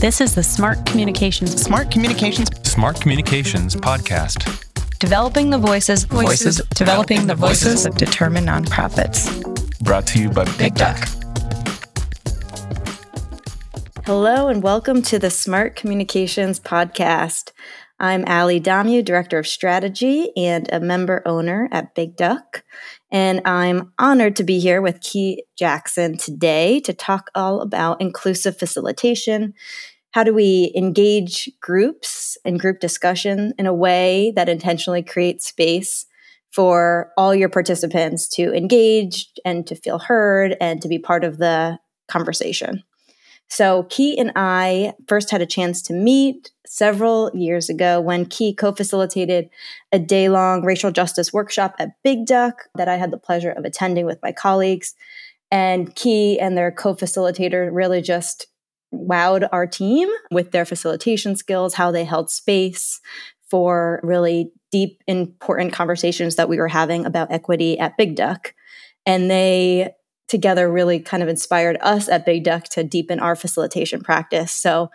This is the Smart Communications Smart Communications Smart Communications Podcast. Developing the voices, Voices. developing the voices of determined nonprofits. Brought to you by Big Duck. Hello and welcome to the Smart Communications Podcast. I'm Ally Dommu, Director of Strategy and a member owner at Big Duck. And I'm honored to be here with Key Jackson today to talk all about inclusive facilitation. How do we engage groups and group discussion in a way that intentionally creates space for all your participants to engage and to feel heard and to be part of the conversation? So, Key and I first had a chance to meet several years ago when Key co facilitated a day long racial justice workshop at Big Duck that I had the pleasure of attending with my colleagues. And Key and their co facilitator really just wowed our team with their facilitation skills, how they held space for really deep, important conversations that we were having about equity at Big Duck. And they together really kind of inspired us at Big Duck to deepen our facilitation practice. So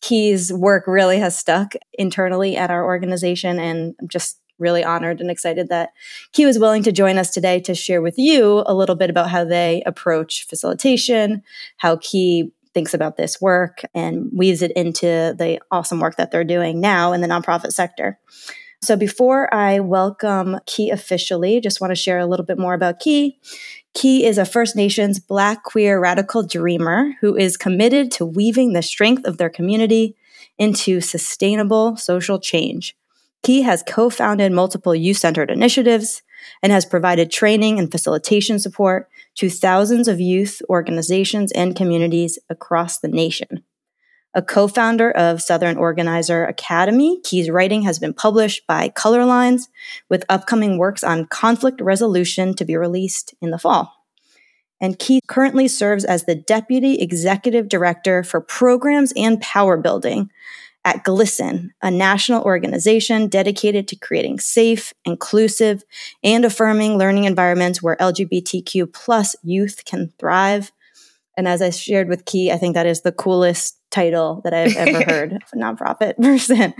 Key's work really has stuck internally at our organization, and I'm just really honored and excited that Key was willing to join us today to share with you a little bit about how they approach facilitation, how Key thinks about this work, and weaves it into the awesome work that they're doing now in the nonprofit sector. So before I welcome Key officially, just want to share a little bit more about Key. Key is a First Nations Black queer radical dreamer who is committed to weaving the strength of their community into sustainable social change. Key has co founded multiple youth centered initiatives and has provided training and facilitation support to thousands of youth organizations and communities across the nation. A co founder of Southern Organizer Academy, Key's writing has been published by Colorlines, with upcoming works on conflict resolution to be released in the fall. And Key currently serves as the Deputy Executive Director for Programs and Power Building at GLSEN, a national organization dedicated to creating safe, inclusive, and affirming learning environments where LGBTQ plus youth can thrive. And as I shared with Key, I think that is the coolest title that I've ever heard of a nonprofit person.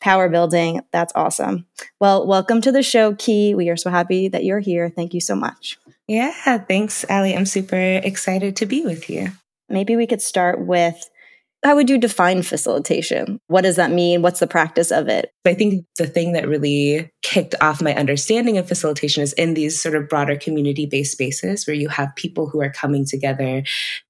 Power building. That's awesome. Well, welcome to the show, Key. We are so happy that you're here. Thank you so much. Yeah, thanks, Ally. I'm super excited to be with you. Maybe we could start with how would you define facilitation? What does that mean? What's the practice of it? I think the thing that really kicked off my understanding of facilitation is in these sort of broader community based spaces where you have people who are coming together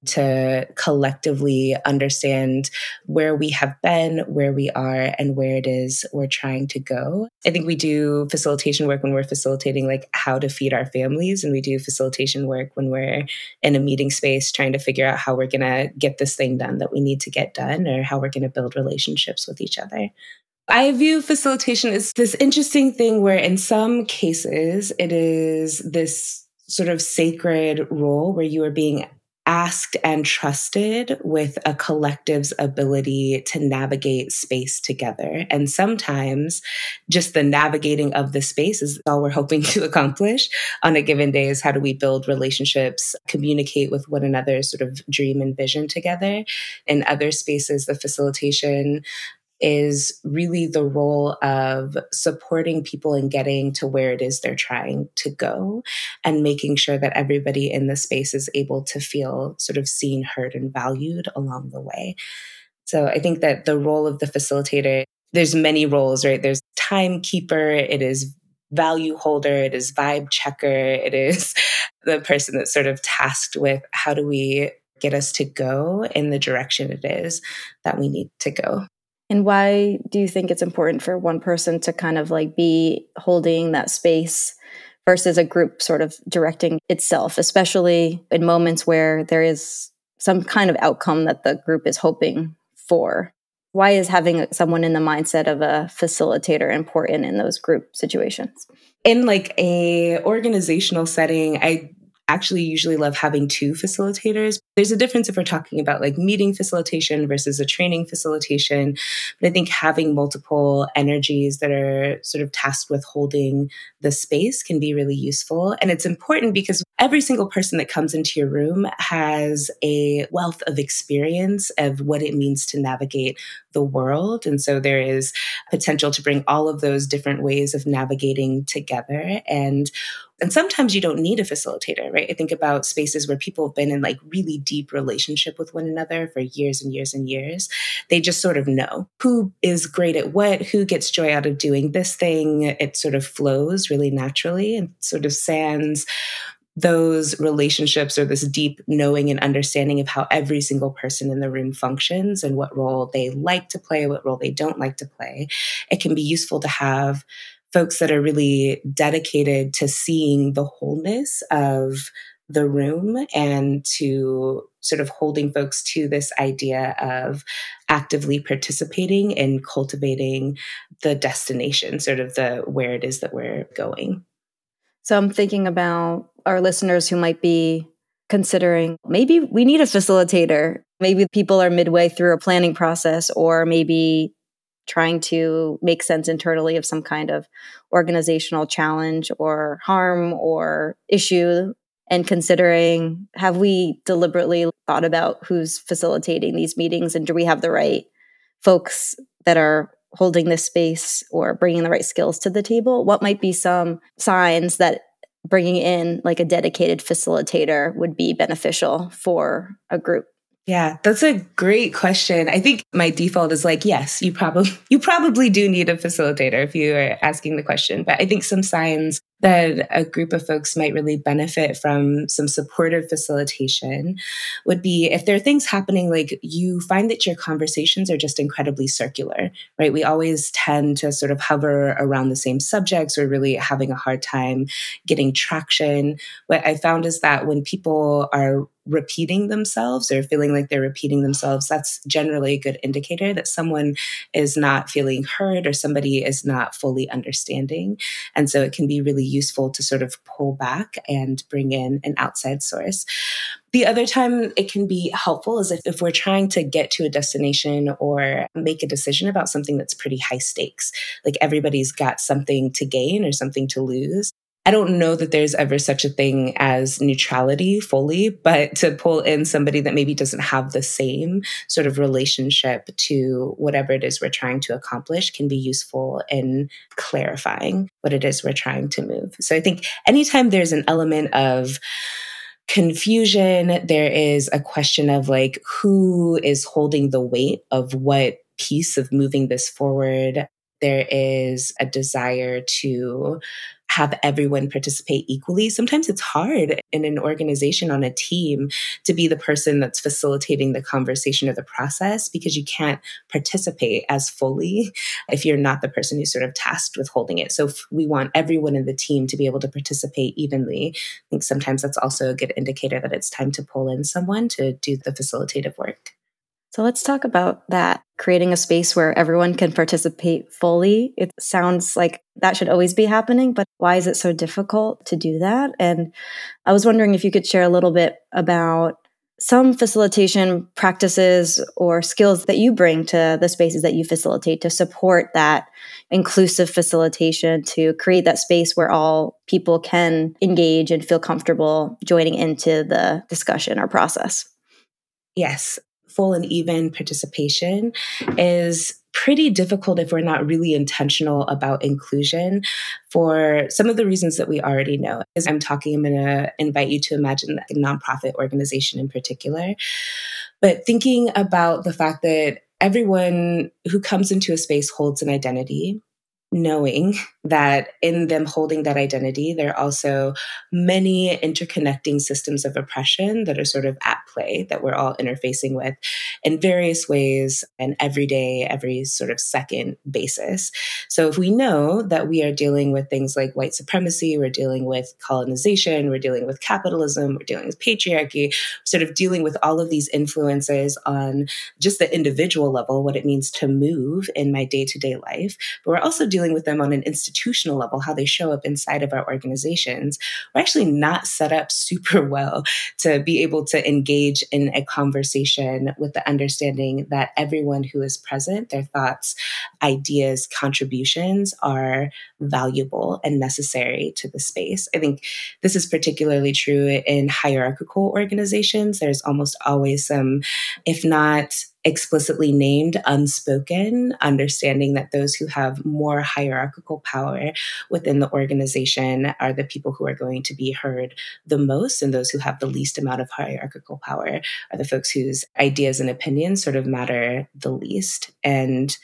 to collectively understand where we have been, where we are, and where it is we're trying to go. I think we do facilitation work when we're facilitating like how to feed our families, and we do facilitation work when we're in a meeting space trying to figure out how we're going to get this thing done that we need to get done or how we're going to build relationships with each other. I view facilitation as this interesting thing where, in some cases, it is this sort of sacred role where you are being asked and trusted with a collective's ability to navigate space together. And sometimes just the navigating of the space is all we're hoping to accomplish on a given day is how do we build relationships, communicate with one another, sort of dream and vision together. In other spaces, the facilitation is really the role of supporting people in getting to where it is they're trying to go and making sure that everybody in the space is able to feel sort of seen, heard, and valued along the way. So I think that the role of the facilitator, there's many roles, right? There's timekeeper, it is value holder, it is vibe checker, it is the person that's sort of tasked with how do we get us to go in the direction it is that we need to go. And why do you think it's important for one person to kind of like be holding that space versus a group sort of directing itself, especially in moments where there is some kind of outcome that the group is hoping for? Why is having someone in the mindset of a facilitator important in those group situations? In like a organizational setting, I actually usually love having two facilitators. There's a difference if we're talking about like meeting facilitation versus a training facilitation. But I think having multiple energies that are sort of tasked with holding the space can be really useful. And it's important because every single person that comes into your room has a wealth of experience of what it means to navigate the world. And so there is potential to bring all of those different ways of navigating together. And and sometimes you don't need a facilitator, right? I think about spaces where people have been in like really deep relationship with one another for years and years and years. They just sort of know who is great at what, who gets joy out of doing this thing. It sort of flows really naturally and sort of sands those relationships or this deep knowing and understanding of how every single person in the room functions and what role they like to play, what role they don't like to play. It can be useful to have folks that are really dedicated to seeing the wholeness of the room and to sort of holding folks to this idea of actively participating in cultivating the destination, sort of the where it is that we're going. So I'm thinking about our listeners who might be considering maybe we need a facilitator. Maybe people are midway through a planning process, or maybe trying to make sense internally of some kind of organizational challenge or harm or issue and considering have we deliberately thought about who's facilitating these meetings and do we have the right folks that are holding this space or bringing the right skills to the table? What might be some signs that bringing in like a dedicated facilitator would be beneficial for a group yeah, that's a great question. I think my default is like, yes, you probably you probably do need a facilitator if you are asking the question. But I think some signs that a group of folks might really benefit from some supportive facilitation would be if there are things happening like you find that your conversations are just incredibly circular, right? We always tend to sort of hover around the same subjects or really having a hard time getting traction. What I found is that when people are repeating themselves or feeling like they're repeating themselves, that's generally a good indicator that someone is not feeling heard or somebody is not fully understanding. And so it can be really useful to sort of pull back and bring in an outside source. The other time it can be helpful is if, if we're trying to get to a destination or make a decision about something that's pretty high stakes, like everybody's got something to gain or something to lose. I don't know that there's ever such a thing as neutrality fully, but to pull in somebody that maybe doesn't have the same sort of relationship to whatever it is we're trying to accomplish can be useful in clarifying what it is we're trying to move. So I think anytime there's an element of confusion, there is a question of like who is holding the weight of what piece of moving this forward. There is a desire to have everyone participate equally. Sometimes it's hard in an organization on a team to be the person that's facilitating the conversation or the process because you can't participate as fully if you're not the person who's sort of tasked with holding it. So we want everyone in the team to be able to participate evenly. I think sometimes that's also a good indicator that it's time to pull in someone to do the facilitative work. So let's talk about that creating a space where everyone can participate fully. It sounds like that should always be happening, but why is it so difficult to do that? And I was wondering if you could share a little bit about some facilitation practices or skills that you bring to the spaces that you facilitate to support that inclusive facilitation to create that space where all people can engage and feel comfortable joining into the discussion or process. Yes full and even participation is pretty difficult if we're not really intentional about inclusion for some of the reasons that we already know. As I'm talking, I'm going to invite you to imagine a nonprofit organization in particular. But thinking about the fact that everyone who comes into a space holds an identity knowing that in them holding that identity, there are also many interconnecting systems of oppression that are sort of at that we're all interfacing with. In various ways and every day, every sort of second basis. So if we know that we are dealing with things like white supremacy, we're dealing with colonization, we're dealing with capitalism, we're dealing with patriarchy, sort of dealing with all of these influences on just the individual level, what it means to move in my day to day life. But we're also dealing with them on an institutional level, how they show up inside of our organizations. We're actually not set up super well to be able to engage in a conversation with the understanding that everyone who is present, their thoughts, ideas, contributions are valuable and necessary to the space. I think this is particularly true in hierarchical organizations. There's almost always some, if not explicitly named, unspoken understanding that those who have more hierarchical power within the organization are the people who are going to be heard the most, and those who have the least amount of hierarchical power are the folks whose ideas and opinions sort of matter the least. And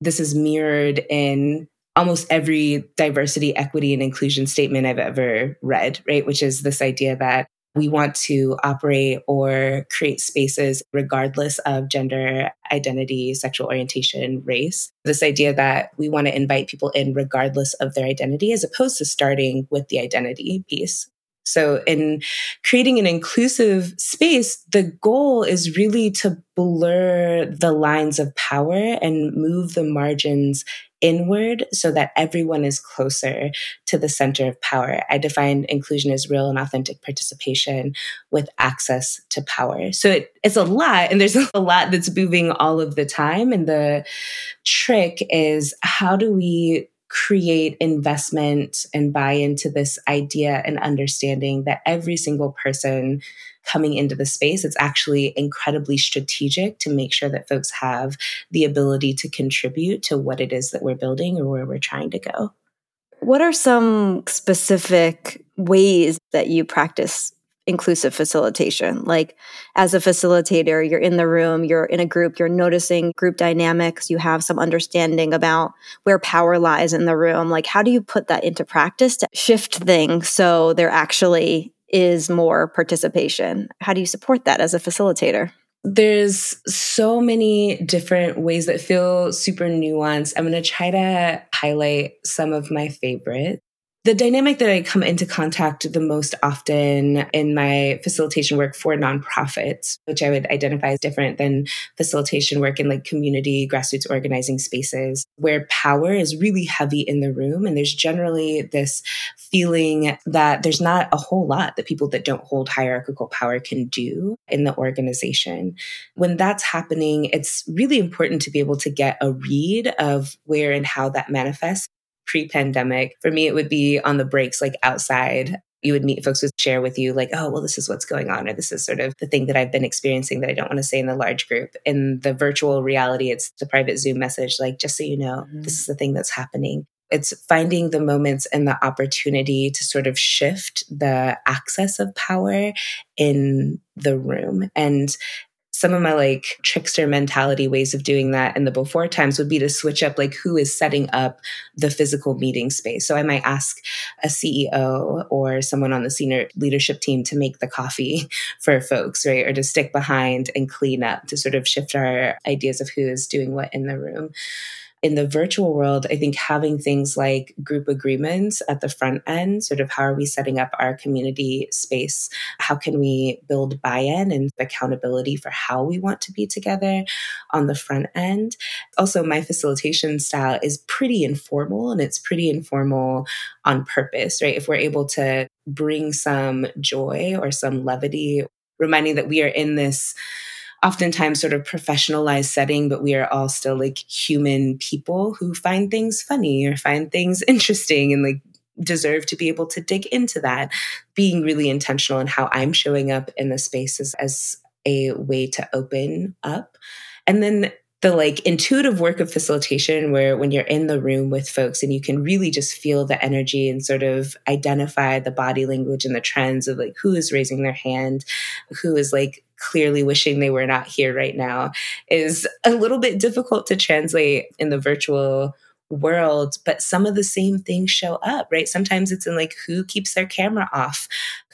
this is mirrored in almost every diversity, equity, and inclusion statement I've ever read, right? Which is this idea that we want to operate or create spaces regardless of gender identity, sexual orientation, race. This idea that we want to invite people in regardless of their identity, as opposed to starting with the identity piece. So, in creating an inclusive space, the goal is really to blur the lines of power and move the margins inward so that everyone is closer to the center of power. I define inclusion as real and authentic participation with access to power. So it, it's a lot, and there's a lot that's moving all of the time. And the trick is how do we create investment and buy into this idea and understanding that every single person coming into the space, it's actually incredibly strategic to make sure that folks have the ability to contribute to what it is that we're building or where we're trying to go. What are some specific ways that you practice inclusive facilitation. Like as a facilitator, you're in the room, you're in a group, you're noticing group dynamics, you have some understanding about where power lies in the room. Like how do you put that into practice to shift things so they're actually is more participation? How do you support that as a facilitator? There's so many different ways that feel super nuanced. I'm going to try to highlight some of my favorites. The dynamic that I come into contact the most often in my facilitation work for nonprofits, which I would identify as different than facilitation work in like community grassroots organizing spaces, where power is really heavy in the room. And there's generally this feeling that there's not a whole lot that people that don't hold hierarchical power can do in the organization. When that's happening, it's really important to be able to get a read of where and how that manifests pre pandemic, for me, it would be on the breaks, like outside. You would meet folks who share with you, like, oh, well, this is what's going on, or this is sort of the thing that I've been experiencing that I don't want to say in the large group. In the virtual reality, it's the private Zoom message, like, just so you know, mm-hmm. this is the thing that's happening. It's finding the moments and the opportunity to sort of shift the access of power in the room. And some of my like trickster mentality ways of doing that in the before times would be to switch up like who is setting up the physical meeting space. So I might ask a CEO or someone on the senior leadership team to make the coffee for folks, right? Or to stick behind and clean up to sort of shift our ideas of who is doing what in the room in the virtual world, I think having things like group agreements at the front end, sort of how are we setting up our community space? How can we build buy in and accountability for how we want to be together on the front end? Also, my facilitation style is pretty informal and it's pretty informal on purpose, right? If we're able to bring some joy or some levity, reminding that we are in this oftentimes sort of professionalized setting, but we are all still like human people who find things funny or find things interesting and like deserve to be able to dig into that. Being really intentional in how I'm showing up in the spaces as a way to open up. And then the like intuitive work of facilitation where when you're in the room with folks and you can really just feel the energy and sort of identify the body language and the trends of like who is raising their hand who is like clearly wishing they were not here right now is a little bit difficult to translate in the virtual world, but some of the same things show up, right? Sometimes it's in like who keeps their camera off,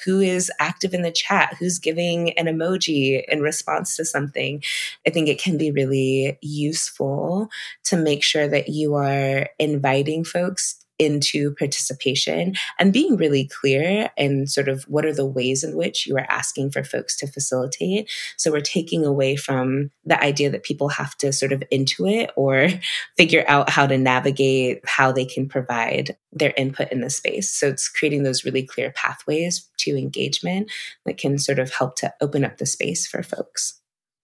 who is active in the chat, who's giving an emoji in response to something. I think it can be really useful to make sure that you are inviting folks into participation and being really clear and sort of what are the ways in which you are asking for folks to facilitate. So we're taking away from the idea that people have to sort of intuit or figure out how to navigate how they can provide their input in the space. So it's creating those really clear pathways to engagement that can sort of help to open up the space for folks.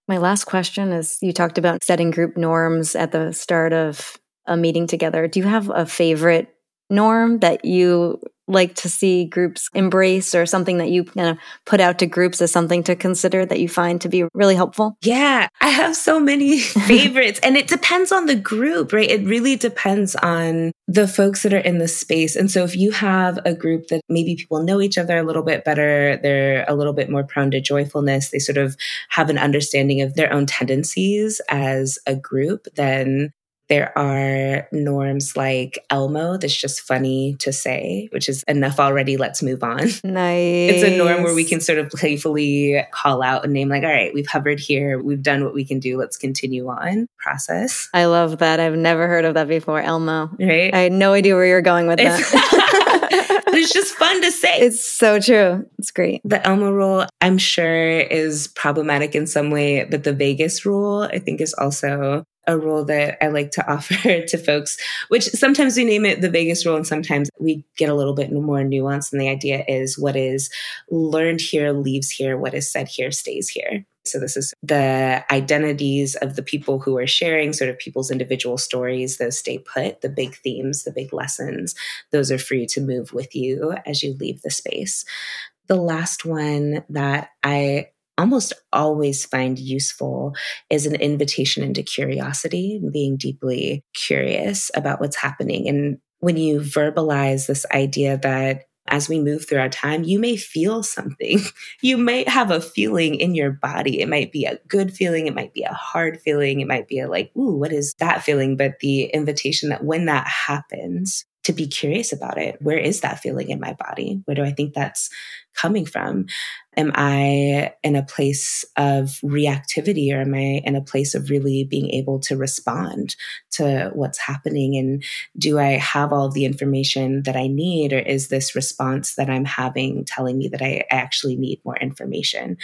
My last question is you talked about setting group norms at the start of a meeting together. Do you have a favorite norm that you like to see groups embrace or something that you kind of put out to groups as something to consider that you find to be really helpful? Yeah, I have so many favorites and it depends on the group, right? It really depends on the folks that are in the space. And so if you have a group that maybe people know each other a little bit better, they're a little bit more prone to joyfulness, they sort of have an understanding of their own tendencies as a group, then there are norms like Elmo that's just funny to say, which is enough already. Let's move on. Nice. It's a norm where we can sort of playfully call out a name, like, all right, we've hovered here. We've done what we can do. Let's continue on process. I love that. I've never heard of that before. Elmo. Right. I had no idea where you're going with that. it's just fun to say. It's so true. It's great. The Elmo rule, I'm sure, is problematic in some way, but the Vegas rule, I think, is also a role that I like to offer to folks, which sometimes we name it the Vegas role, and sometimes we get a little bit more nuanced. And the idea is what is learned here leaves here, what is said here stays here. So, this is the identities of the people who are sharing, sort of people's individual stories, those stay put, the big themes, the big lessons, those are free to move with you as you leave the space. The last one that I almost always find useful is an invitation into curiosity and being deeply curious about what's happening. And when you verbalize this idea that as we move through our time, you may feel something. You might have a feeling in your body. It might be a good feeling. It might be a hard feeling. It might be a like, ooh, what is that feeling? But the invitation that when that happens, to be curious about it. Where is that feeling in my body? Where do I think that's coming from? Am I in a place of reactivity or am I in a place of really being able to respond to what's happening? And do I have all the information that I need? Or is this response that I'm having telling me that I actually need more information?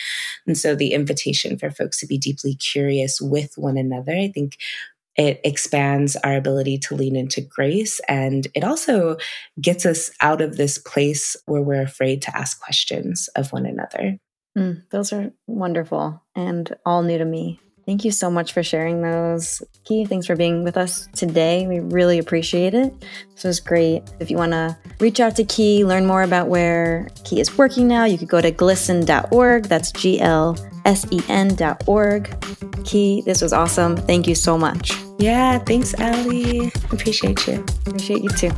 And so the invitation for folks to be deeply curious with one another, I think it expands our ability to lean into grace. And it also gets us out of this place where we're afraid to ask questions of one another. Mm, those are wonderful and all new to me. Thank you so much for sharing those. Key, thanks for being with us today. We really appreciate it. This was great. If you want to reach out to Key, learn more about where Key is working now, you could go to glsen.org. That's G L S E N.org. Key, this was awesome. Thank you so much. Yeah, thanks, Ally. Appreciate you. Appreciate you too.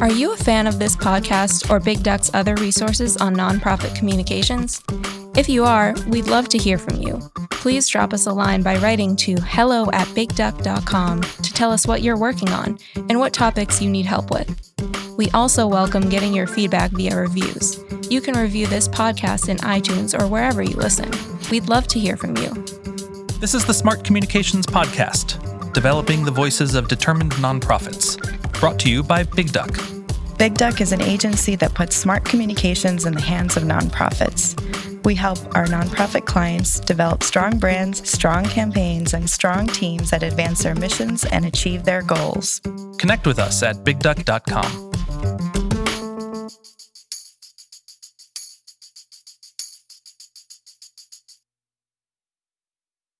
Are you a fan of this podcast or Big Duck's other resources on nonprofit communications? If you are, we'd love to hear from you. Please drop us a line by writing to hello at bigduck.com to tell us what you're working on and what topics you need help with. We also welcome getting your feedback via reviews. You can review this podcast in iTunes or wherever you listen. We'd love to hear from you. This is the Smart Communications Podcast, developing the voices of determined nonprofits. Brought to you by Big Duck. Big Duck is an agency that puts smart communications in the hands of nonprofits. We help our nonprofit clients develop strong brands, strong campaigns, and strong teams that advance their missions and achieve their goals. Connect with us at bigduck.com.